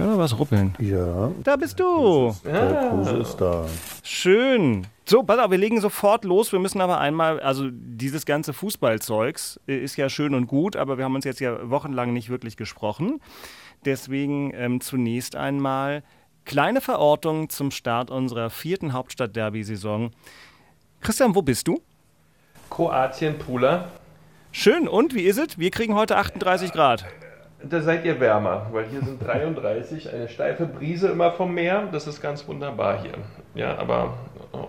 höre da was ruppeln. Ja. Da bist du. Der Kruse ist da. Schön. So, pass auf, wir legen sofort los. Wir müssen aber einmal, also dieses ganze Fußballzeugs äh, ist ja schön und gut, aber wir haben uns jetzt ja wochenlang nicht wirklich gesprochen. Deswegen ähm, zunächst einmal kleine Verortung zum Start unserer vierten Hauptstadt-Derby-Saison. Christian, wo bist du? Kroatien, Pula. Schön, und wie ist es? Wir kriegen heute 38 Grad. Da seid ihr wärmer, weil hier sind 33, eine steife Brise immer vom Meer. Das ist ganz wunderbar hier. Ja, aber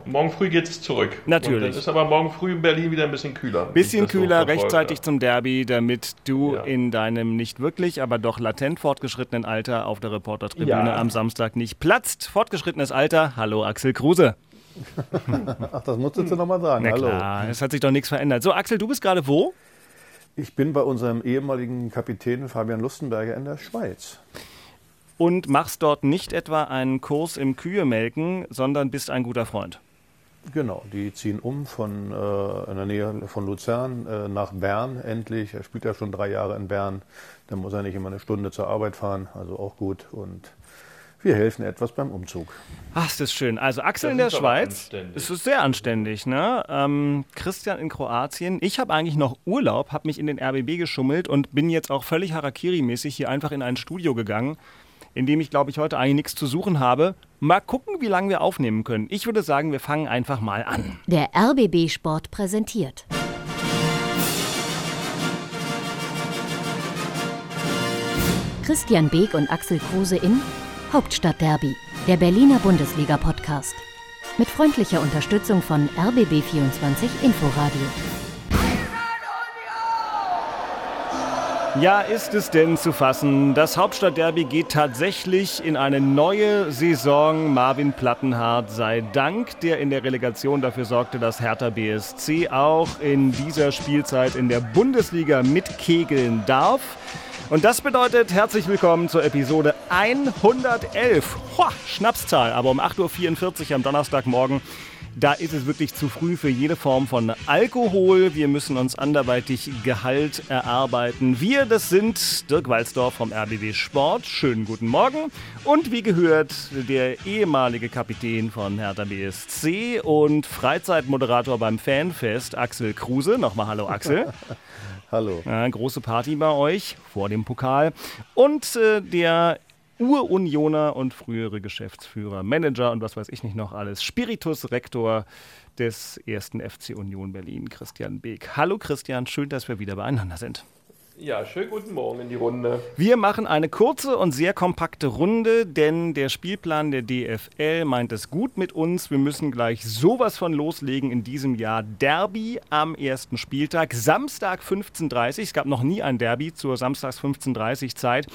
morgen früh geht es zurück. Natürlich. Und dann ist aber morgen früh in Berlin wieder ein bisschen kühler. Bisschen kühler, rechtzeitig zum Derby, damit du Ja. in deinem nicht wirklich, aber doch latent fortgeschrittenen Alter auf der Reportertribüne Ja. am Samstag nicht platzt. Fortgeschrittenes Alter, hallo Axel Kruse. Ach, das musstest du nochmal sagen. Na Hallo. klar, es hat sich doch nichts verändert. So, Axel, du bist gerade wo? Ich bin bei unserem ehemaligen Kapitän Fabian Lustenberger in der Schweiz. Und machst dort nicht etwa einen Kurs im Kühemelken, sondern bist ein guter Freund. Genau, die ziehen um von äh, in der Nähe von Luzern äh, nach Bern endlich. Er spielt ja schon drei Jahre in Bern. Da muss er nicht immer eine Stunde zur Arbeit fahren, also auch gut. Und wir helfen etwas beim Umzug. Ach, ist das schön. Also Axel Das in der ist Schweiz. Es ist sehr anständig, ne? Ähm, Christian in Kroatien. Ich habe eigentlich noch Urlaub, habe mich in den RBB geschummelt und bin jetzt auch völlig Harakiri-mäßig hier einfach in ein Studio gegangen, in dem ich, glaube ich, heute eigentlich nichts zu suchen habe. Mal gucken, wie lange wir aufnehmen können. Ich würde sagen, wir fangen einfach mal an. Der RBB Sport präsentiert. Christian Beek und Axel Kruse in Hauptstadtderby, der Berliner Bundesliga-Podcast. Mit freundlicher Unterstützung von RBB24 Inforadio. Ja, ist es denn zu fassen? Das Hauptstadtderby geht tatsächlich in eine neue Saison. Marvin Plattenhardt sei Dank, der in der Relegation dafür sorgte, dass Hertha BSC auch in dieser Spielzeit in der Bundesliga mitkegeln darf. Und das bedeutet herzlich willkommen zur Episode 111. Hoa, Schnapszahl, aber um 8.44 Uhr am Donnerstagmorgen da ist es wirklich zu früh für jede Form von Alkohol. Wir müssen uns anderweitig Gehalt erarbeiten. Wir, das sind Dirk Walzdorf vom RBB Sport. Schönen guten Morgen. Und wie gehört, der ehemalige Kapitän von Hertha BSC und Freizeitmoderator beim Fanfest, Axel Kruse. Nochmal Hallo Axel. Hallo. Ja, große Party bei euch vor dem Pokal. Und äh, der Urunioner und frühere Geschäftsführer, Manager und was weiß ich nicht noch alles, Spiritus Rektor des ersten FC Union Berlin, Christian Beek. Hallo Christian, schön, dass wir wieder beieinander sind. Ja, schönen guten Morgen in die Runde. Wir machen eine kurze und sehr kompakte Runde, denn der Spielplan der DFL meint es gut mit uns. Wir müssen gleich sowas von loslegen in diesem Jahr. Derby am ersten Spieltag, Samstag 15.30 Uhr. Es gab noch nie ein Derby zur Samstags 15.30 Uhr Zeit.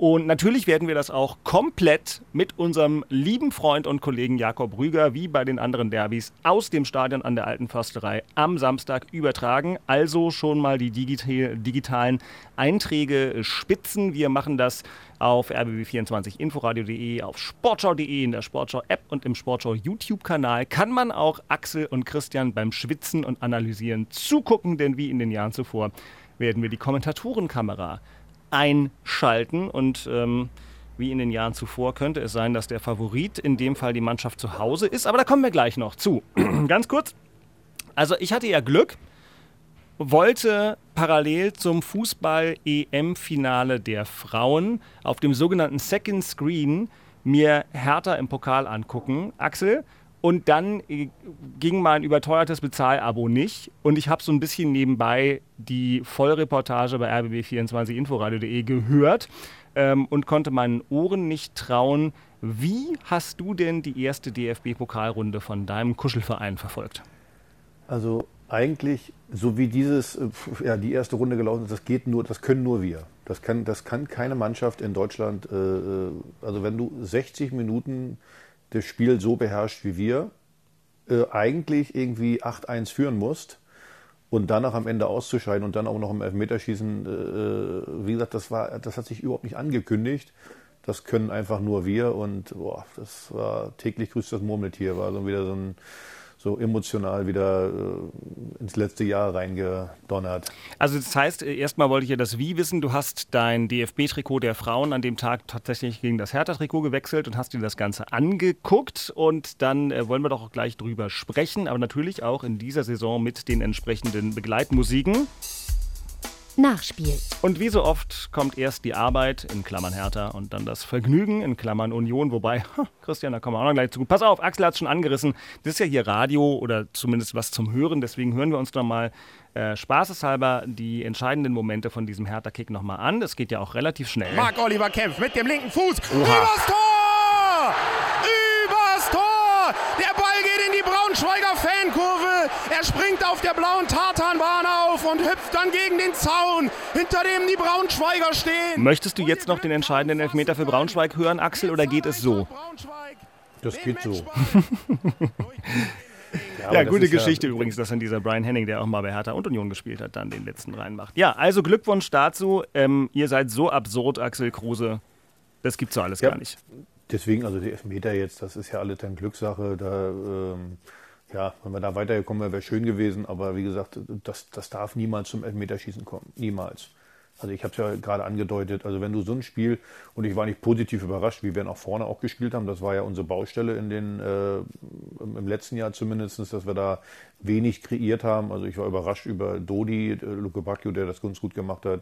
Und natürlich werden wir das auch komplett mit unserem lieben Freund und Kollegen Jakob Rüger, wie bei den anderen Derbys, aus dem Stadion an der Alten Försterei am Samstag übertragen. Also schon mal die digital, digitalen Einträge spitzen. Wir machen das auf rbb24inforadio.de, auf sportschau.de, in der Sportschau-App und im Sportschau-YouTube-Kanal. Kann man auch Axel und Christian beim Schwitzen und Analysieren zugucken, denn wie in den Jahren zuvor werden wir die Kommentatorenkamera einschalten und ähm, wie in den Jahren zuvor könnte es sein, dass der Favorit in dem Fall die Mannschaft zu Hause ist, aber da kommen wir gleich noch zu. Ganz kurz. Also ich hatte ja Glück, wollte parallel zum Fußball-EM-Finale der Frauen auf dem sogenannten Second Screen mir Hertha im Pokal angucken, Axel. Und dann äh, ging mein überteuertes Bezahlabo nicht. Und ich habe so ein bisschen nebenbei die Vollreportage bei rbb24inforadio.de gehört ähm, und konnte meinen Ohren nicht trauen. Wie hast du denn die erste DFB-Pokalrunde von deinem Kuschelverein verfolgt? Also eigentlich, so wie dieses, äh, ja, die erste Runde gelaufen ist, das geht nur, das können nur wir. Das kann, das kann keine Mannschaft in Deutschland. Äh, äh, also wenn du 60 Minuten das Spiel so beherrscht wie wir, äh, eigentlich irgendwie 8-1 führen musst und danach am Ende auszuscheiden und dann auch noch im Elfmeterschießen, äh, wie gesagt, das war, das hat sich überhaupt nicht angekündigt. Das können einfach nur wir und boah, das war täglich grüßt das Murmeltier, war so wieder so ein so emotional wieder äh, ins letzte Jahr reingedonnert. Also das heißt, äh, erstmal wollte ich ja das Wie wissen. Du hast dein DFB-Trikot der Frauen an dem Tag tatsächlich gegen das Hertha-Trikot gewechselt und hast dir das Ganze angeguckt. Und dann äh, wollen wir doch auch gleich drüber sprechen, aber natürlich auch in dieser Saison mit den entsprechenden Begleitmusiken. Nachspiel. Und wie so oft kommt erst die Arbeit, in Klammern Hertha, und dann das Vergnügen, in Klammern Union. Wobei, Christian, da kommen wir auch noch gleich zu. Pass auf, Axel hat es schon angerissen. Das ist ja hier Radio oder zumindest was zum Hören. Deswegen hören wir uns noch mal äh, spaßeshalber die entscheidenden Momente von diesem Hertha-Kick nochmal an. Das geht ja auch relativ schnell. Marc Oliver kämpft mit dem linken Fuß. Oha. Übers Tor! Übers Tor! Der Ball geht in die Braunschweiger Fankurve. Er springt auf der blauen Tartanbahn und hüpft dann gegen den Zaun, hinter dem die Braunschweiger stehen. Möchtest du jetzt noch den entscheidenden Elfmeter für Braunschweig hören, Axel, oder geht es so? Das geht so. Ja, ja gute Geschichte ja übrigens, dass dann dieser Brian Henning, der auch mal bei Hertha und Union gespielt hat, dann den letzten reinmacht. Ja, also Glückwunsch dazu. Ähm, ihr seid so absurd, Axel Kruse. Das gibt's so alles ja, gar nicht. Deswegen, also die Elfmeter jetzt, das ist ja alles dann Glückssache. Da, ähm, ja, wenn wir da weitergekommen wären, wäre schön gewesen. Aber wie gesagt, das, das darf niemals zum Elfmeterschießen kommen. Niemals. Also ich habe es ja gerade angedeutet, also wenn du so ein Spiel, und ich war nicht positiv überrascht, wie wir nach vorne auch gespielt haben, das war ja unsere Baustelle in den, äh, im letzten Jahr zumindest, dass wir da wenig kreiert haben. Also ich war überrascht über Dodi, äh, Luke Bacchio, der das ganz gut gemacht hat,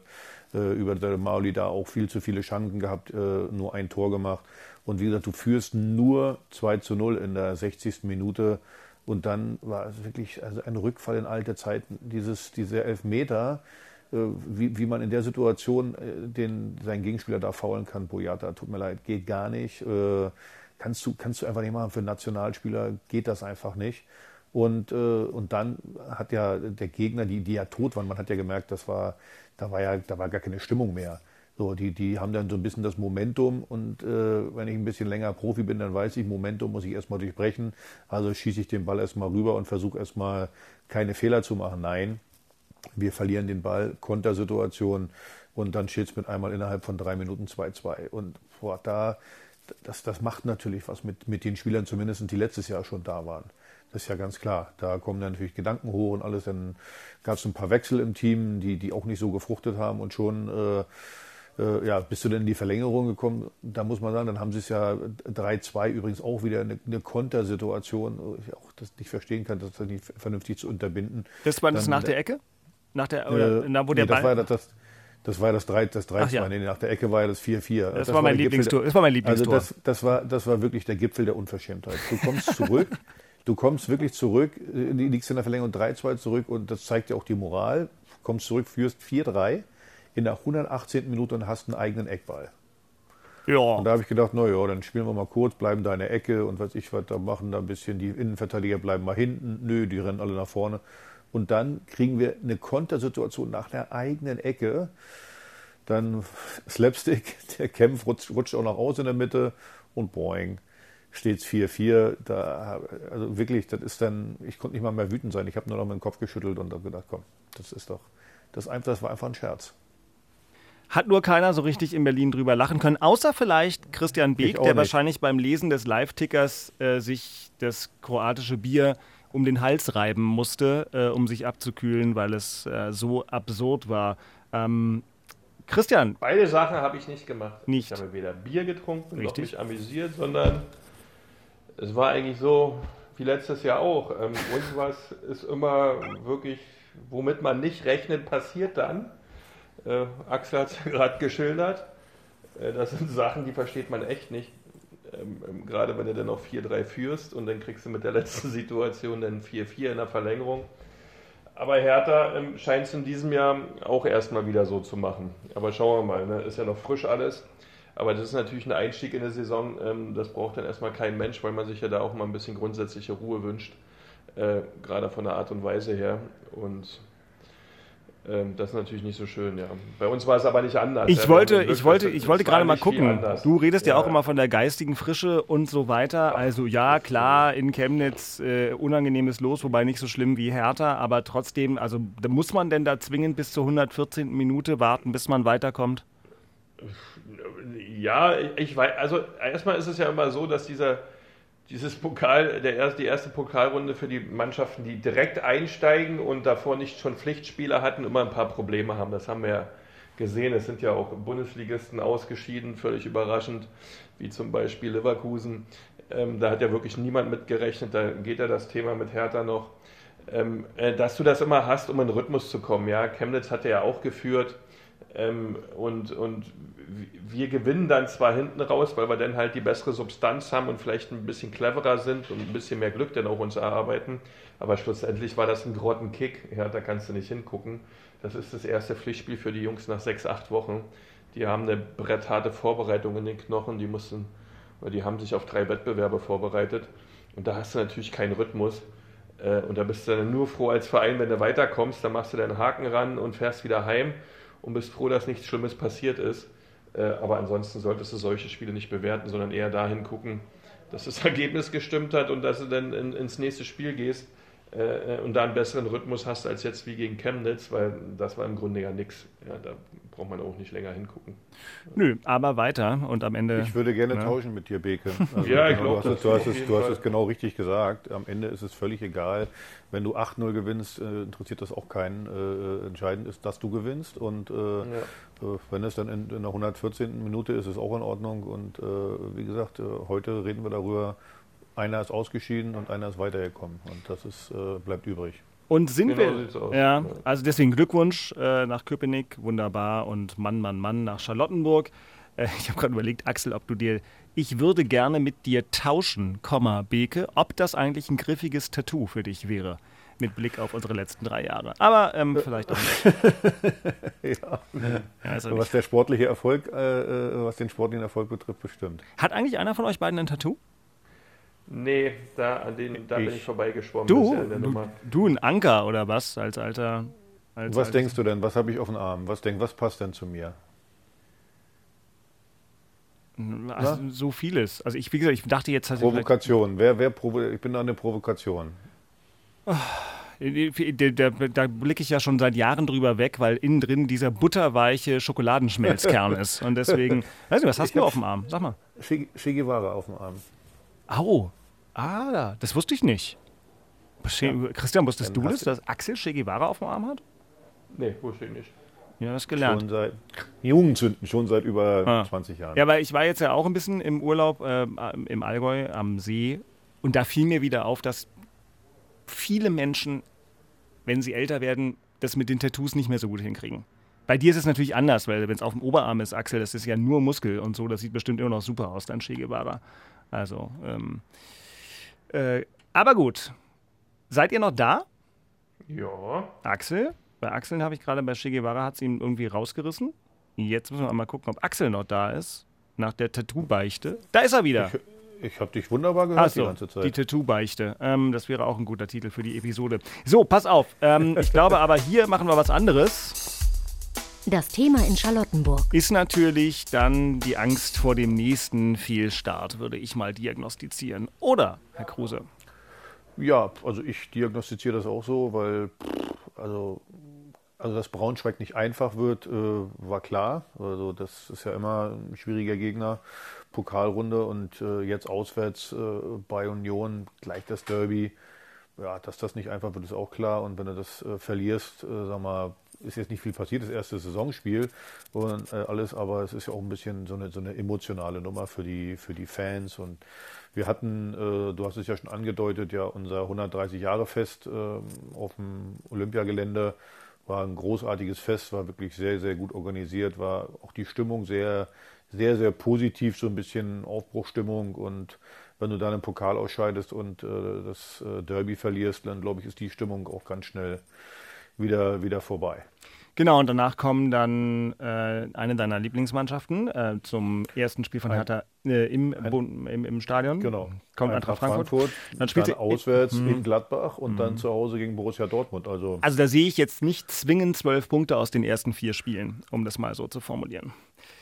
äh, über der Mauli da auch viel zu viele Chancen gehabt, äh, nur ein Tor gemacht. Und wie gesagt, du führst nur 2 zu 0 in der 60. Minute. Und dann war es wirklich also ein Rückfall in alte Zeiten. Dieses, diese Elfmeter, äh, wie, wie man in der Situation äh, den, seinen Gegenspieler da faulen kann, Boyata, tut mir leid, geht gar nicht. Äh, kannst, du, kannst du einfach nicht machen. Für Nationalspieler geht das einfach nicht. Und, und dann hat ja der Gegner, die, die ja tot waren, man hat ja gemerkt, das war, da war ja, da war gar keine Stimmung mehr. So, die, die haben dann so ein bisschen das Momentum und äh, wenn ich ein bisschen länger Profi bin, dann weiß ich, Momentum muss ich erstmal durchbrechen. Also schieße ich den Ball erstmal rüber und versuche erstmal keine Fehler zu machen. Nein, wir verlieren den Ball, Kontersituation und dann steht es mit einmal innerhalb von drei Minuten 2-2. Und boah, da, das, das macht natürlich was mit, mit den Spielern, zumindest die letztes Jahr schon da waren. Das ist ja ganz klar. Da kommen dann natürlich Gedanken hoch und alles. Dann gab es ein paar Wechsel im Team, die, die auch nicht so gefruchtet haben und schon äh, äh, ja, bist du denn in die Verlängerung gekommen? Da muss man sagen, dann haben sie es ja 3-2 übrigens auch wieder eine, eine Kontersituation, wo ich auch das nicht verstehen kann, das nicht vernünftig zu unterbinden. Das war das nach der Ecke? Nach der, oder, äh, na, wo der nee, Ball... Das war das, das war das 3, das 3 2. Ja. Nee, nach der Ecke war ja das 4-4. Das, das, war mein Lieblingstor. Das war mein Lieblingstor. Also das, das, war, das war wirklich der Gipfel der Unverschämtheit. Du kommst zurück, du kommst wirklich zurück, äh, liegst in der Verlängerung 3-2 zurück und das zeigt dir auch die Moral. Du kommst zurück, führst 4-3 in der 118. Minute und hast einen eigenen Eckball. Ja. Und da habe ich gedacht, naja, dann spielen wir mal kurz, bleiben da in der Ecke und was ich was da machen, da ein bisschen, die Innenverteidiger bleiben mal hinten. Nö, die rennen alle nach vorne. Und dann kriegen wir eine Kontersituation nach der eigenen Ecke. Dann Slapstick, der Kämpf rutscht, rutscht auch noch aus in der Mitte und boing, steht es 4-4. Da, also wirklich, das ist dann, ich konnte nicht mal mehr wütend sein. Ich habe nur noch meinen Kopf geschüttelt und habe gedacht, komm, das ist doch, das, das war einfach ein Scherz. Hat nur keiner so richtig in Berlin drüber lachen können, außer vielleicht Christian Beek, der nicht. wahrscheinlich beim Lesen des Live-Tickers äh, sich das kroatische Bier um den Hals reiben musste, äh, um sich abzukühlen, weil es äh, so absurd war. Ähm, Christian. Beide Sachen habe ich nicht gemacht. Nicht. Ich habe weder Bier getrunken, Richtig. noch mich amüsiert, sondern es war eigentlich so wie letztes Jahr auch. Ähm, irgendwas ist immer wirklich, womit man nicht rechnet, passiert dann. Äh, Axel hat es gerade geschildert. Äh, das sind Sachen, die versteht man echt nicht. Ähm, ähm, gerade wenn du dann noch 4-3 führst und dann kriegst du mit der letzten Situation dann 4-4 in der Verlängerung. Aber Hertha ähm, scheint es in diesem Jahr auch erstmal wieder so zu machen. Aber schauen wir mal, ne? ist ja noch frisch alles. Aber das ist natürlich ein Einstieg in der Saison. Ähm, das braucht dann erstmal kein Mensch, weil man sich ja da auch mal ein bisschen grundsätzliche Ruhe wünscht. Äh, gerade von der Art und Weise her. Und das ist natürlich nicht so schön, ja. Bei uns war es aber nicht anders. Ich ja. wollte, ich wollte, ich wollte gerade mal gucken. Du redest ja. ja. auch immer von der geistigen Frische und so weiter. Also ja, klar, in Chemnitz äh, unangenehmes Los, wobei nicht so schlimm wie Hertha, aber trotzdem, also muss man denn da zwingend bis zur 114. Minute warten, bis man weiterkommt? Ja, ich weiß, also erstmal ist es ja immer so, dass dieser dieses Pokal, der erste, die erste Pokalrunde für die Mannschaften, die direkt einsteigen und davor nicht schon Pflichtspiele hatten, immer ein paar Probleme haben. Das haben wir ja gesehen. Es sind ja auch Bundesligisten ausgeschieden, völlig überraschend, wie zum Beispiel Leverkusen. Ähm, da hat ja wirklich niemand mit gerechnet. Da geht ja das Thema mit Hertha noch. Ähm, äh, dass du das immer hast, um in Rhythmus zu kommen. Ja, Chemnitz hat ja auch geführt. Ähm, und, und wir gewinnen dann zwar hinten raus, weil wir dann halt die bessere Substanz haben und vielleicht ein bisschen cleverer sind und ein bisschen mehr Glück dann auch uns erarbeiten. Aber schlussendlich war das ein Grottenkick. Ja, da kannst du nicht hingucken. Das ist das erste Pflichtspiel für die Jungs nach sechs, acht Wochen. Die haben eine brettharte Vorbereitung in den Knochen. Die mussten, oder die haben sich auf drei Wettbewerbe vorbereitet. Und da hast du natürlich keinen Rhythmus. Äh, und da bist du dann nur froh als Verein, wenn du weiterkommst. Dann machst du deinen Haken ran und fährst wieder heim und bist froh, dass nichts Schlimmes passiert ist. Äh, aber ansonsten solltest du solche Spiele nicht bewerten, sondern eher dahin gucken, dass das Ergebnis gestimmt hat und dass du dann in, ins nächste Spiel gehst äh, und da einen besseren Rhythmus hast als jetzt wie gegen Chemnitz, weil das war im Grunde ja nichts. Ja, da braucht man auch nicht länger hingucken. Nö, aber weiter und am Ende. Ich würde gerne ja. tauschen mit dir, Beke. Also ja, ich glaube, du, hast, du, hast, es, du hast es genau richtig gesagt. Am Ende ist es völlig egal. Wenn du 8-0 gewinnst, äh, interessiert das auch keinen. Äh, entscheidend ist, dass du gewinnst. Und äh, ja. Äh, wenn es dann in, in, der 114. Minute ist, ist es auch in Ordnung. Und äh, wie gesagt, äh, heute reden wir darüber, einer ist ausgeschieden und einer ist weitergekommen. Und das ist, bleibt übrig. Und sind genau wir. Ja, also deswegen Glückwunsch äh, nach Köpenick, wunderbar. Und Mann, Mann, Mann nach Charlottenburg. Äh, ich habe gerade überlegt, Axel, ob du dir. Ich würde gerne mit dir tauschen, Komma, Beke, ob das eigentlich ein griffiges Tattoo für dich wäre. Mit Blick auf unsere letzten drei Jahre. Aber ähm, vielleicht auch nicht. ja. ja also was der sportliche Erfolg, äh, äh, was den sportlichen Erfolg betrifft, bestimmt. Hat eigentlich einer von euch beiden ein Tattoo? Nee, da, an den, da ich. bin ich vorbeigeschwommen. Du, du, du, ein Anker oder was als alter. Als was denkst du denn? Was habe ich auf dem Arm? Was, denk, was passt denn zu mir? Also, so vieles. Also ich, wie gesagt, ich dachte jetzt Provokation. Wer, wer provo ich bin da eine Provokation. Oh, da, da, da blicke ich ja schon seit Jahren drüber weg, weil innen drin dieser butterweiche Schokoladenschmelzkern ist. Und deswegen, weiß nicht, was hast ich du auf dem Arm? Sag mal. Che Guevara auf dem Arm. Au. Ah, das wusste ich nicht. Ja. Christian, wusstest Dann du das, dass Axel Che Guevara auf dem Arm hat? Nee, wusste ich nicht. Ja, das gelernt. Schon seit Jugendzünden, schon seit über ah. 20 Jahren. Ja, weil ich war jetzt ja auch ein bisschen im Urlaub äh, im Allgäu am See und da fiel mir wieder auf, dass viele Menschen, wenn sie älter werden, das mit den Tattoos nicht mehr so gut hinkriegen. Bei dir ist es natürlich anders, weil wenn es auf dem Oberarm ist, Axel, das ist ja nur Muskel und so, das sieht bestimmt immer noch super aus, dein Che Guevara. Also, ähm, äh, aber gut. Seid ihr noch da? Ja. Axel? Bei Axel habe ich gerade bei Che Guevara hat es ihm irgendwie rausgerissen. Jetzt müssen wir mal gucken, ob Axel noch da ist. Nach der Tattoo-Beichte. Da ist er wieder. Ich, ich habe dich wunderbar gehört Ach so, die ganze Zeit. Die Tattoo-Beichte. Ähm, das wäre auch ein guter Titel für die Episode. So, pass auf. Ähm, ich glaube aber, hier machen wir was anderes. Das Thema in Charlottenburg ist natürlich dann die Angst vor dem nächsten Fehlstart, würde ich mal diagnostizieren. Oder, Herr Kruse? Ja, also ich diagnostiziere das auch so, weil also, also dass Braunschweig nicht einfach wird, äh, war klar. Also das ist ja immer ein schwieriger Gegner. Pokalrunde und äh, jetzt auswärts äh, bei Union gleich das Derby. Ja, dass das nicht einfach wird, ist auch klar. Und wenn du das äh, verlierst, äh, sag mal, ist jetzt nicht viel passiert, das erste Saisonspiel und äh, alles, aber es ist ja auch ein bisschen so eine, so eine emotionale Nummer für die, für die Fans. Und wir hatten, äh, du hast es ja schon angedeutet, ja unser 130-Jahre-Fest äh, auf dem Olympiagelände war ein großartiges Fest, war wirklich sehr, sehr gut organisiert, war auch die Stimmung sehr, sehr, sehr positiv, so ein bisschen Aufbruchstimmung und wenn du dann im Pokal ausscheidest und äh, das äh, Derby verlierst, dann glaube ich, ist die Stimmung auch ganz schnell wieder, wieder vorbei. Genau, und danach kommen dann äh, eine deiner Lieblingsmannschaften äh, zum ersten Spiel von Hertha äh, im, ein, im, im, Stadion. Genau. Kommt Eintracht Frankfurt. Frankfurt. Dann spielt dann sie auswärts in hm. Gladbach und dann hm. zu Hause gegen Borussia Dortmund. Also, also da sehe ich jetzt nicht zwingend zwölf Punkte aus den ersten vier Spielen, um das mal so zu formulieren.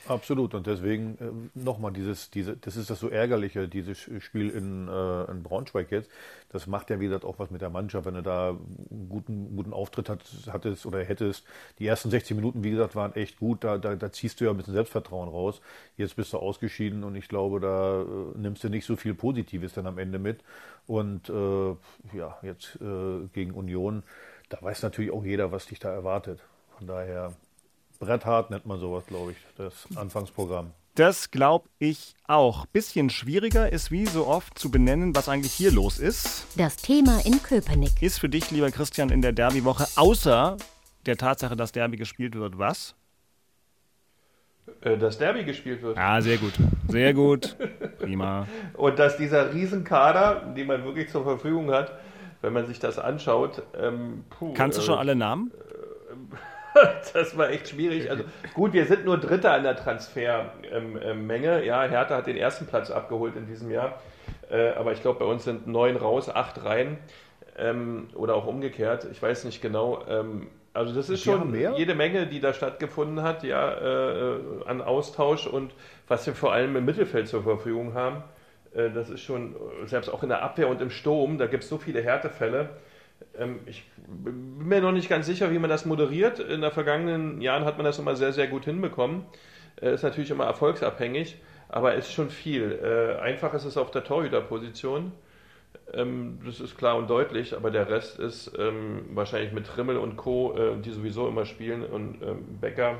Absolut. Und deswegen äh, nochmal dieses, diese, das ist das so ärgerliche, dieses Spiel in, äh, in Braunschweig jetzt. Das macht ja, wie gesagt, auch was mit der Mannschaft, wenn du da einen guten, guten Auftritt hat, hattest oder hättest. Die ersten 60 Minuten, wie gesagt, waren echt gut. Da, da, da ziehst du ja ein bisschen Selbstvertrauen raus. Jetzt bist du ausgeschieden und ich glaube, da äh, nimmst du nicht so viel Positives dann am Ende mit. Und äh, ja, jetzt äh, gegen Union, da weiß natürlich auch jeder, was dich da erwartet. Von daher Bretthart nennt man sowas, glaube ich, das Anfangsprogramm. Das glaube ich auch. Bisschen schwieriger ist wie so oft zu benennen, was eigentlich hier los ist. Das Thema in Köpenick. Ist für dich, lieber Christian, in der Derby-Woche außer der Tatsache, dass Derby gespielt wird, was? Äh, dass Derby gespielt wird. Ah, sehr gut. Sehr gut. Prima. Und dass dieser Riesenkader, den man wirklich zur Verfügung hat, wenn man sich das anschaut. Ähm, puh, Kannst du schon äh, alle Namen? das war echt schwierig. Also gut, wir sind nur Dritter an der Transfermenge. ja, Hertha hat den ersten Platz abgeholt in diesem Jahr. Äh, aber ich glaube, bei uns sind neun raus, acht rein. Ähm, oder auch umgekehrt. Ich weiß nicht genau. Ähm, also das ist schon jede Menge, die da stattgefunden hat, ja, äh, an Austausch und was wir vor allem im Mittelfeld zur Verfügung haben. Äh, das ist schon, selbst auch in der Abwehr und im Sturm, da gibt es so viele Härtefälle. Ähm, ich bin mir noch nicht ganz sicher, wie man das moderiert. In den vergangenen Jahren hat man das immer sehr, sehr gut hinbekommen. Äh, ist natürlich immer erfolgsabhängig, aber ist schon viel. Äh, einfach ist es auf der Torhüterposition. Ähm, das ist klar und deutlich, aber der Rest ist ähm, wahrscheinlich mit Trimmel und Co., äh, die sowieso immer spielen, und Becker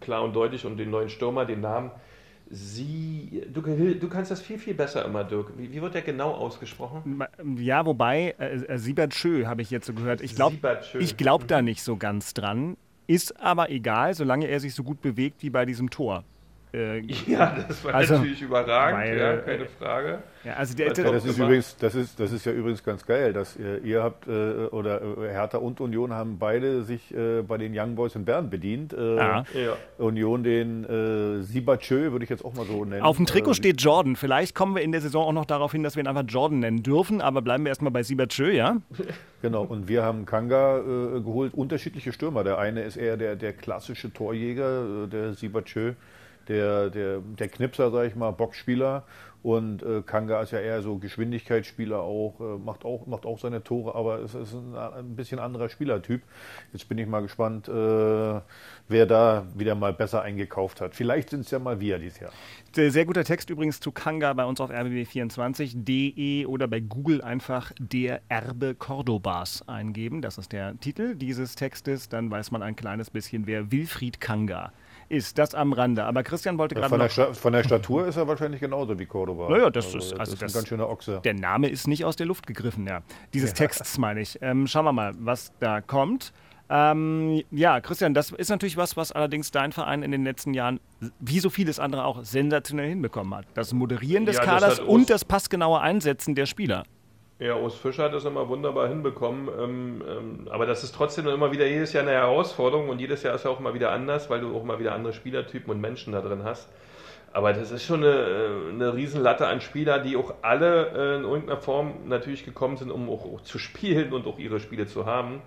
klar und deutlich und den neuen Stürmer, den Namen Sie, du, du kannst das viel, viel besser immer, Dirk. Wie, wie wird der genau ausgesprochen? Ja, wobei, äh, äh Siebert Schö habe ich jetzt so gehört. Ich glaube glaub da nicht so ganz dran. Ist aber egal, solange er sich so gut bewegt wie bei diesem Tor. Äh, ja, das war also, natürlich überragend, weil, ja, keine Frage. Ja, also der, der, das, ist übrigens, das, ist, das ist ja übrigens ganz geil, dass ihr, ihr habt, äh, oder äh, Hertha und Union haben beide sich äh, bei den Young Boys in Bern bedient. Äh, ja. Union den äh, Sibachö, würde ich jetzt auch mal so nennen. Auf dem Trikot äh, steht Jordan. Vielleicht kommen wir in der Saison auch noch darauf hin, dass wir ihn einfach Jordan nennen dürfen, aber bleiben wir erstmal bei Sibachö, ja? Genau, und wir haben Kanga geholt, unterschiedliche Stürmer. Der eine ist eher der, der klassische Torjäger, der Sibachö der, der, der Knipser, sag ich mal, Boxspieler. Und äh, Kanga ist ja eher so Geschwindigkeitsspieler auch, äh, macht auch, macht auch seine Tore, aber es ist ein, ein bisschen anderer Spielertyp. Jetzt bin ich mal gespannt, äh, wer da wieder mal besser eingekauft hat. Vielleicht sind es ja mal wir dieses Jahr. Sehr guter Text übrigens zu Kanga bei uns auf rbb24.de oder bei Google einfach der Erbe Cordobas eingeben. Das ist der Titel dieses Textes. Dann weiß man ein kleines bisschen, wer Wilfried Kanga ist ist. Das am Rande. Aber Christian wollte gerade. Von, von, der Statur ist er wahrscheinlich genauso wie Cordoba. Naja, das also, ist, also das ist ein ganz schöner Ochse. Der Name ist nicht aus der Luft gegriffen, ja. Dieses ja. Texts meine ich. Ähm, schauen wir mal, was da kommt. Ähm, ja, Christian, das ist natürlich was, was allerdings dein Verein in den letzten Jahren, wie so vieles andere auch, sensationell hinbekommen hat. Das Moderieren des ja, Kaders und das passgenaue Einsetzen der Spieler. Ja, Urs Fischer hat das immer wunderbar hinbekommen. Ähm, ähm, aber das ist trotzdem immer wieder jedes Jahr eine Herausforderung und jedes Jahr ist ja auch mal wieder anders, weil du auch mal wieder andere Spielertypen und Menschen da drin hast. Aber das ist schon eine, äh, eine Riesenlatte an Spieler, die auch alle äh, in irgendeiner Form natürlich gekommen sind, um auch, auch zu spielen und auch ihre Spiele zu haben.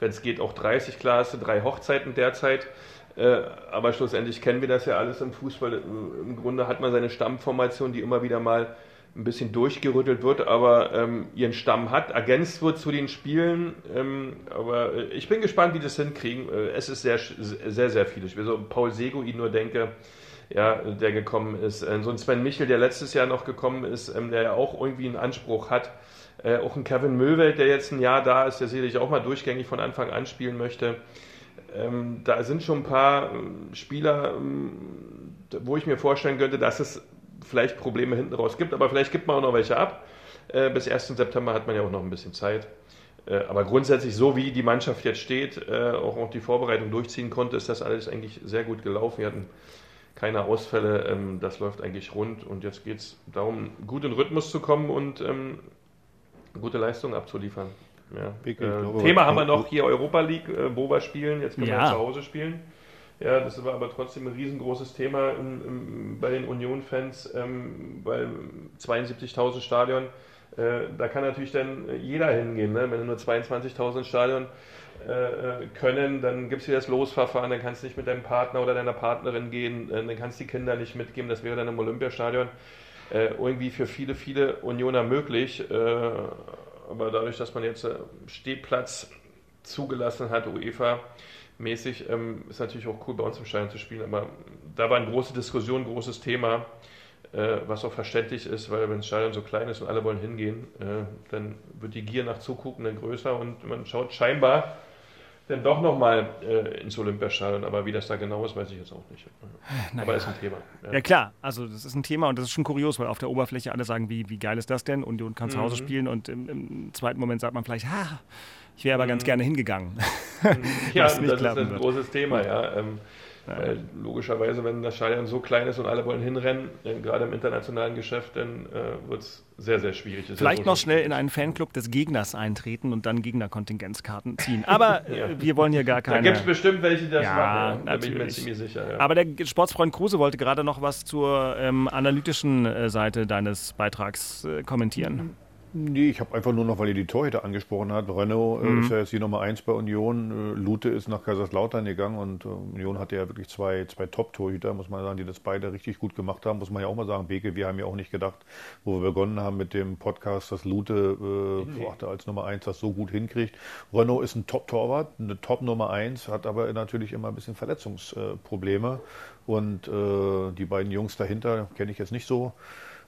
Wenn es geht, auch 30 Klasse, drei Hochzeiten derzeit. Äh, aber schlussendlich kennen wir das ja alles im Fußball. Im Grunde hat man seine Stammformation, die immer wieder mal ein bisschen durchgerüttelt wird, aber ähm, ihren Stamm hat, ergänzt wird zu den Spielen. Ähm, aber äh, ich bin gespannt, wie das hinkriegen. Äh, es ist sehr, sehr, sehr viel. Ich will so Paul Sego ihn nur denke, ja, der gekommen ist. Äh, so ein Sven Michel, der letztes Jahr noch gekommen ist, ähm, der ja auch irgendwie einen Anspruch hat. Auch ein Kevin Möwelt, der jetzt ein Jahr da ist, der sicherlich auch mal durchgängig von Anfang an spielen möchte. Ähm, da sind schon ein paar ähm, Spieler, ähm, wo ich mir vorstellen könnte, dass es vielleicht Probleme hinten raus gibt, aber vielleicht gibt man auch noch welche ab. Äh, bis 1. September hat man ja auch noch ein bisschen Zeit. Äh, aber grundsätzlich, so wie die Mannschaft jetzt steht, äh, auch, auch die Vorbereitung durchziehen konnte, ist das alles eigentlich sehr gut gelaufen. Wir hatten keine Ausfälle, ähm, das läuft eigentlich rund und jetzt geht es darum, gut in Rhythmus zu kommen und ähm, gute Leistungen abzuliefern. Ja. Äh, Thema haben wir noch hier Europa League, äh, wo wir spielen, jetzt können ja. wir zu Hause spielen. Ja, das war aber trotzdem ein riesengroßes Thema im, im, bei den Union-Fans, ähm, weil 72.000 Stadion, äh, da kann natürlich dann jeder hingehen. Ne? Wenn nur 22.000 Stadion äh, können, dann gibt es wieder das Losverfahren, dann kannst du nicht mit deinem Partner oder deiner Partnerin gehen, äh, dann kannst du die Kinder nicht mitgeben, das wäre dann im Olympiastadion äh, irgendwie für viele, viele Unioner möglich. Äh, aber dadurch, dass man jetzt äh, Stehplatz zugelassen hat, UEFA, mäßig, ähm, ist natürlich auch cool, bei uns im Stadion zu spielen. Aber da war eine große Diskussion, ein großes Thema, äh, was auch verständlich ist, weil wenn das Stadion so klein ist und alle wollen hingehen, äh, dann wird die Gier nach Zuguckenden größer und man schaut scheinbar dann doch nochmal äh, ins Olympiastadion. Aber wie das da genau ist, weiß ich jetzt auch nicht. Naja. Aber ist ein Thema. Ja. ja. klar, also das ist ein Thema und das ist schon kurios, weil auf der Oberfläche alle sagen, wie, wie geil ist das denn? Und du kannst zu Hause Mhm. spielen und im, im zweiten Moment sagt man vielleicht, ha, ich wäre aber ganz Mhm. gerne hingegangen. Ja, das ist ein wird. großes Thema, ja. Ähm, Weil logischerweise, wenn das Stadion so klein ist und alle wollen hinrennen, gerade im internationalen Geschäft, dann äh, wird es sehr, sehr schwierig. Ja Vielleicht so noch schnell in einen Fanclub des Gegners eintreten und dann Gegnerkontingenzkarten ziehen. Aber Ja. äh, wir wollen hier gar Da keine. gibt es bestimmt welche, die das Ja, machen. Ja. Da bin ich mir natürlich. ziemlich sicher. Ja. Aber der Sportsfreund Kruse wollte gerade noch was zur ähm, analytischen äh, Seite deines Beitrags äh, kommentieren. Nee, ich habe einfach nur noch, weil ihr die Torhüter angesprochen hat. Renault äh, ist ja jetzt die Nummer 1 bei Union. Äh, Lute ist nach Kaiserslautern gegangen und äh, Union hatte ja wirklich zwei, zwei Top-Torhüter, muss man sagen, die das beide richtig gut gemacht haben. Muss man ja auch mal sagen, Beke, wir haben ja auch nicht gedacht, wo wir begonnen haben mit dem Podcast, dass Lute äh, boah, als Nummer 1 das so gut hinkriegt. Renault ist ein Top-Torwart, eine Top-Nummer 1, hat aber natürlich immer ein bisschen Verletzungsprobleme. Und äh, die beiden Jungs dahinter kenne ich jetzt nicht so.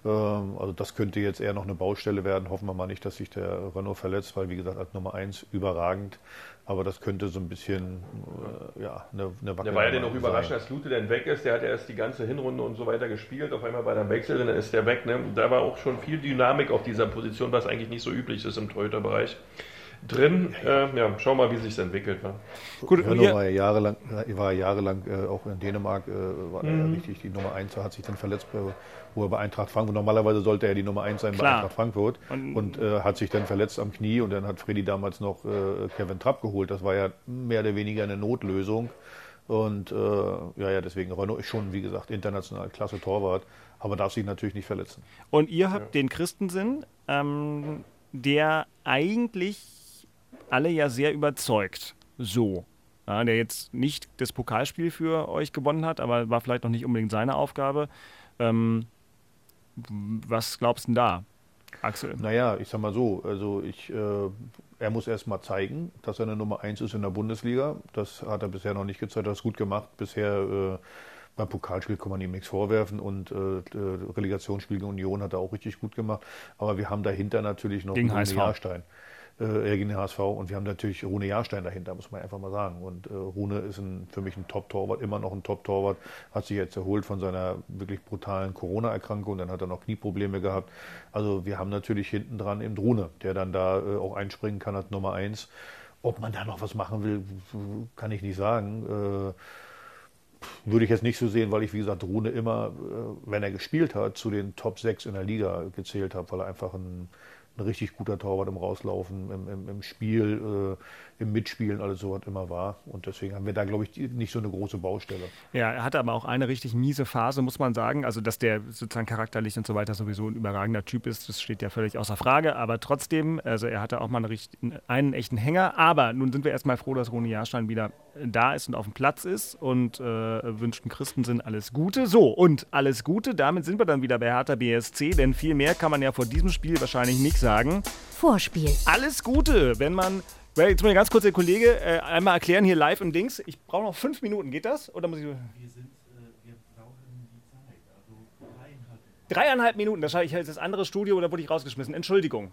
Ähm, Also das könnte jetzt eher noch eine Baustelle werden. Hoffen wir mal nicht, dass sich der Renault verletzt, weil wie gesagt als Nummer 1 überragend. Aber das könnte so ein bisschen äh, ja, eine, eine Der war ja den auch sein. überraschend, als Lute denn weg ist. Der hat ja erst die ganze Hinrunde und so weiter gespielt. Auf einmal bei der Wechsel, dann ist der weg. Ne? Da war auch schon viel Dynamik auf dieser Position, was eigentlich nicht so üblich ist im Torhüterbereich. Drin, ja, äh, ja schauen wir mal, wie sich entwickelt. Ne? Gut, Renault ihr, war ja jahrelang, war ja jahrelang äh, auch in Dänemark, äh, war er ja Mhm. richtig die Nummer 1, hat sich dann verletzt, bei, wo er bei Eintracht Frankfurt, normalerweise sollte er die Nummer 1 sein bei Klar. Eintracht Frankfurt Und- und, äh, hat sich dann verletzt am Knie und dann hat Freddy damals noch äh, Kevin Trapp geholt. Das war ja mehr oder weniger eine Notlösung. Und äh, ja, ja, deswegen Renault ist schon, wie gesagt, international klasse Torwart, aber darf sich natürlich nicht verletzen. und ihr habt den Christensen, ähm, der eigentlich alle ja sehr überzeugt. So. Ja, der jetzt nicht das Pokalspiel für euch gewonnen hat, aber war vielleicht noch nicht unbedingt seine Aufgabe. Ähm, was glaubst du denn da, Axel? Naja, ich sag mal so, also ich, äh, er muss erst mal zeigen, dass er eine Nummer 1 ist in der Bundesliga. Das hat er bisher noch nicht gezeigt, hat es gut gemacht. Bisher äh, beim Pokalspiel kann man ihm nichts vorwerfen und äh, Relegationsspiel gegen Union hat er auch richtig gut gemacht. Aber wir haben dahinter natürlich noch Gegen Rune HSV. Jahrstein. Äh, gegen den HSV und wir haben natürlich Rune Jahrstein dahinter, muss man einfach mal sagen. Und äh, Rune ist ein, für mich ein Top-Torwart, immer noch ein Top-Torwart, hat sich jetzt erholt von seiner wirklich brutalen Corona-Erkrankung, dann hat er noch Knieprobleme gehabt. Also wir haben natürlich hinten dran eben Rune, der dann da äh, auch einspringen kann als Nummer eins. Ob man da noch was machen will, kann ich nicht sagen. Äh, würde ich jetzt nicht so sehen, weil ich, wie gesagt, Rune immer, äh, wenn er gespielt hat, zu den Top 6 in der Liga gezählt habe, weil er einfach ein, ein richtig guter Torwart im Rauslaufen, im, im, im Spiel, äh, im Mitspielen, alles sowas immer war. Und deswegen haben wir da, glaube ich, nicht so eine große Baustelle. Ja, er hatte aber auch eine richtig miese Phase, muss man sagen. Also, dass der sozusagen charakterlich und so weiter sowieso ein überragender Typ ist, das steht ja völlig außer Frage. Aber trotzdem, also er hatte auch mal einen, einen echten Hänger. Aber nun sind wir erstmal froh, dass Roni Jahrstein wieder da ist und auf dem Platz ist und äh, wünschten Christensen alles Gute. So, und alles Gute, damit sind wir dann wieder bei Hertha BSC, denn viel mehr kann man ja vor diesem Spiel wahrscheinlich nicht sagen. Vorspiel. Alles Gute, wenn man. Well, Jetzt muss ich ganz kurz der Kollege äh, einmal erklären hier live im Dings. Ich brauche noch fünf Minuten, geht das? Oder muss ich. Wir sind, äh, wir brauchen die Zeit, also dreieinhalb. Dreieinhalb Minuten, das habe ich jetzt das andere Studio, da wurde ich rausgeschmissen. Entschuldigung.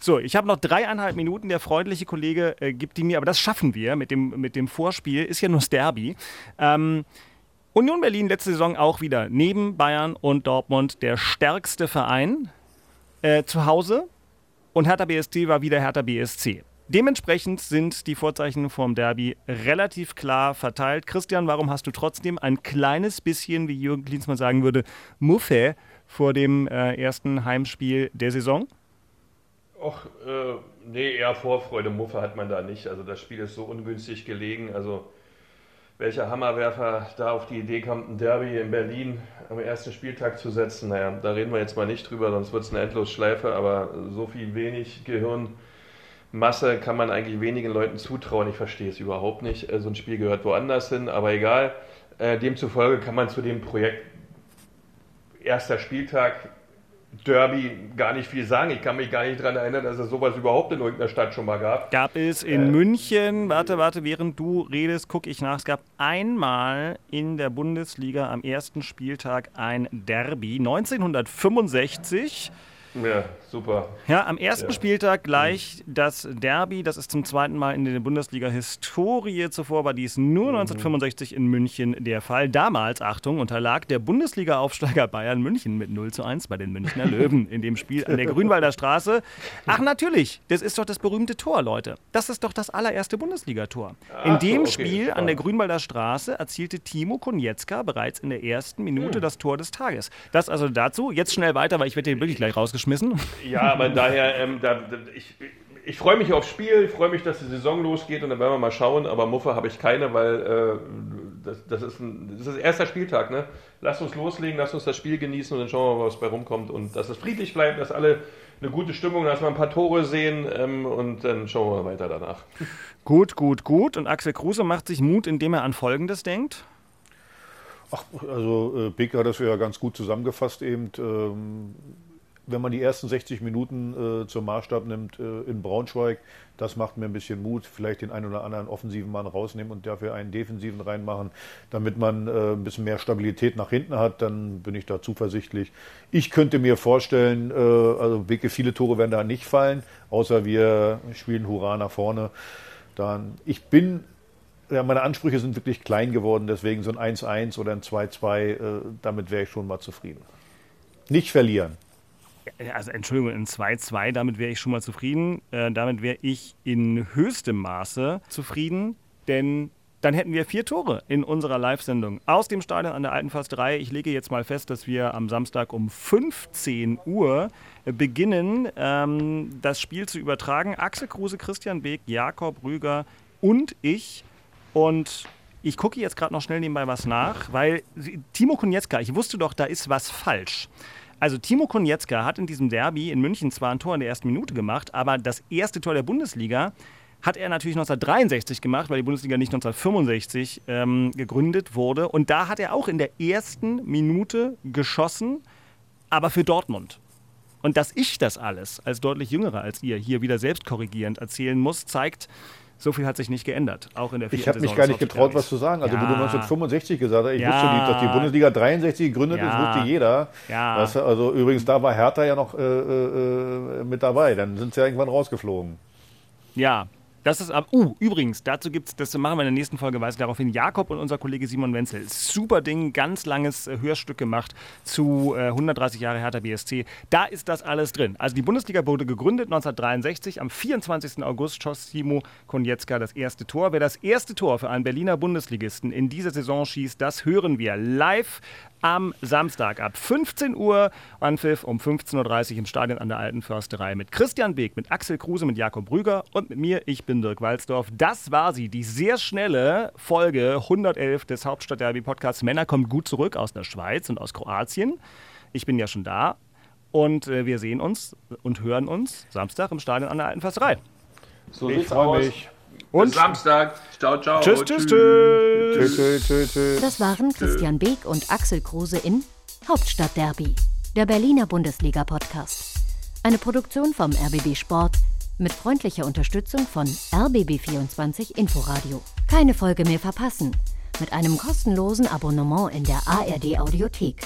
So, ich habe noch dreieinhalb Minuten. Der freundliche Kollege äh, gibt die mir, aber das schaffen wir mit dem, mit dem Vorspiel. Ist ja nur das Derby. Ähm, Union Berlin letzte Saison auch wieder neben Bayern und Dortmund der stärkste Verein äh, zu Hause. Und Hertha BSC war wieder Hertha BSC. Dementsprechend sind die Vorzeichen vom Derby relativ klar verteilt. Christian, warum hast du trotzdem ein kleines bisschen, wie Jürgen Klinsmann sagen würde, Muffe vor dem äh, ersten Heimspiel der Saison? Och, äh, nee, eher Vorfreude, Muffe hat man da nicht. Also das Spiel ist so ungünstig gelegen. Also welcher Hammerwerfer da auf die Idee kommt, ein Derby in Berlin am ersten Spieltag zu setzen, naja, da reden wir jetzt mal nicht drüber, sonst wird es eine Endlosschleife, aber so viel wenig Gehirn Masse kann man eigentlich wenigen Leuten zutrauen. Ich verstehe es überhaupt nicht. Äh, So ein Spiel gehört woanders hin, aber egal. Äh, Demzufolge kann man zu dem Projekt erster Spieltag Derby gar nicht viel sagen. Ich kann mich gar nicht daran erinnern, dass es sowas überhaupt in irgendeiner Stadt schon mal gab. Gab es in Äh. München, warte, warte, während du redest, gucke ich nach. Es gab einmal in der Bundesliga am ersten Spieltag ein Derby 1965. Ja, super. Ja, am ersten Ja. Spieltag gleich das Derby. Das ist zum zweiten Mal in der Bundesliga-Historie. Zuvor war dies nur 1965 in München der Fall. Damals, Achtung, unterlag der Bundesliga-Aufsteiger Bayern München mit 0 zu 1 bei den Münchner Löwen in dem Spiel an der Grünwalder Straße. Ach, natürlich, das ist doch das berühmte Tor, Leute. Das ist doch das allererste Bundesligator. In so, dem okay, Spiel an der Grünwalder Straße erzielte Timo Konietzka bereits in der ersten Minute das Tor des Tages. Das also dazu. Jetzt schnell weiter, weil ich werde den wirklich gleich rausgeschmissen. Ja, aber daher, ähm, da, da, ich, ich freue mich aufs Spiel, ich freue mich, dass die Saison losgeht und dann werden wir mal schauen, aber Muffe habe ich keine, weil äh, das, das, ist ein, das ist erster Spieltag. Ne? Lass uns loslegen, lass uns das Spiel genießen und dann schauen wir mal, was bei rumkommt und dass es friedlich bleibt, dass alle eine gute Stimmung, dass wir ein paar Tore sehen ähm, und dann schauen wir weiter danach. Gut, gut, gut. Und Axel Kruse macht sich Mut, indem er an Folgendes denkt. Ach, also äh, Beke hat das ja ganz gut zusammengefasst eben. Ähm, wenn man die ersten 60 Minuten äh, zum Maßstab nimmt äh, in Braunschweig, das macht mir ein bisschen Mut. Vielleicht den einen oder anderen offensiven Mann rausnehmen und dafür einen defensiven reinmachen, damit man äh, ein bisschen mehr Stabilität nach hinten hat. Dann bin ich da zuversichtlich. Ich könnte mir vorstellen, äh, also Beke, viele Tore werden da nicht fallen, außer wir spielen Hurra nach vorne. Dann, ich bin ja, meine Ansprüche sind wirklich klein geworden, deswegen so ein 1-1 oder ein 2-2, äh, damit wäre ich schon mal zufrieden. Nicht verlieren. Also Entschuldigung, in 2-2, damit wäre ich schon mal zufrieden. Äh, damit wäre ich in höchstem Maße zufrieden, denn dann hätten wir vier Tore in unserer Live-Sendung aus dem Stadion an der Alten Försterei. Ich lege jetzt mal fest, dass wir am Samstag um 15 Uhr beginnen, ähm, das Spiel zu übertragen. Axel Kruse, Christian Beek, Jakob Rüger und ich. Und ich gucke jetzt gerade noch schnell nebenbei was nach, weil Timo Konietzka, ich wusste doch, da ist was falsch. Also Timo Konietzka hat in diesem Derby in München zwar ein Tor in der ersten Minute gemacht, aber das erste Tor der Bundesliga hat er natürlich 1963 gemacht, weil die Bundesliga nicht 1965 ähm, gegründet wurde. Und da hat er auch in der ersten Minute geschossen, aber für Dortmund. Und dass ich das alles als deutlich jüngerer als ihr hier wieder selbst korrigierend erzählen muss, zeigt, so viel hat sich nicht geändert, auch in der Ich vierten habe mich gar nicht getraut, was zu sagen. Also, Ja. wo du 1965 gesagt hast, ich Ja. wusste nicht, dass die Bundesliga 63 gegründet Ja. ist, wusste jeder. Ja. Du, also, übrigens, da war Hertha ja noch äh, äh, mit dabei. Dann sind sie ja irgendwann rausgeflogen. Ja, das ist ab. Uh, übrigens, dazu gibt es, das machen wir in der nächsten Folge, weise darauf hin, Jakob und unser Kollege Simon Wenzel. Super Ding, ganz langes äh, Hörstück gemacht zu äh, 130 Jahre Hertha BSC. Da ist das alles drin. Also die Bundesliga wurde gegründet 1963. Am 24. August schoss Timo Konietzka das erste Tor. Wer das erste Tor für einen Berliner Bundesligisten in dieser Saison schießt, das hören wir live am Samstag ab 15 Uhr. Anpfiff um 15.30 Uhr im Stadion an der Alten Försterei mit Christian Beek, mit Axel Kruse, mit Jakob Rüger und mit mir. Ich bin Dirk Walzdorf. Das war sie, die sehr schnelle Folge 111 des Hauptstadtderby-Podcasts. Männer kommen gut zurück aus der Schweiz und aus Kroatien. Ich bin ja schon da. Und äh, wir sehen uns und hören uns Samstag im Stadion an der Alten Försterei. So Ich sieht's freue aus. mich. Und Bis Samstag. Ciao, ciao. tschüss, tschüss, tschüss. Tschüss, tschüss, tschüss, tschüss. Das waren Christian Beek und Axel Kruse in Hauptstadtderby, der Berliner Bundesliga-Podcast. Eine Produktion vom RBB Sport mit freundlicher Unterstützung von RBB24 Inforadio. Keine Folge mehr verpassen mit einem kostenlosen Abonnement in der ARD Audiothek.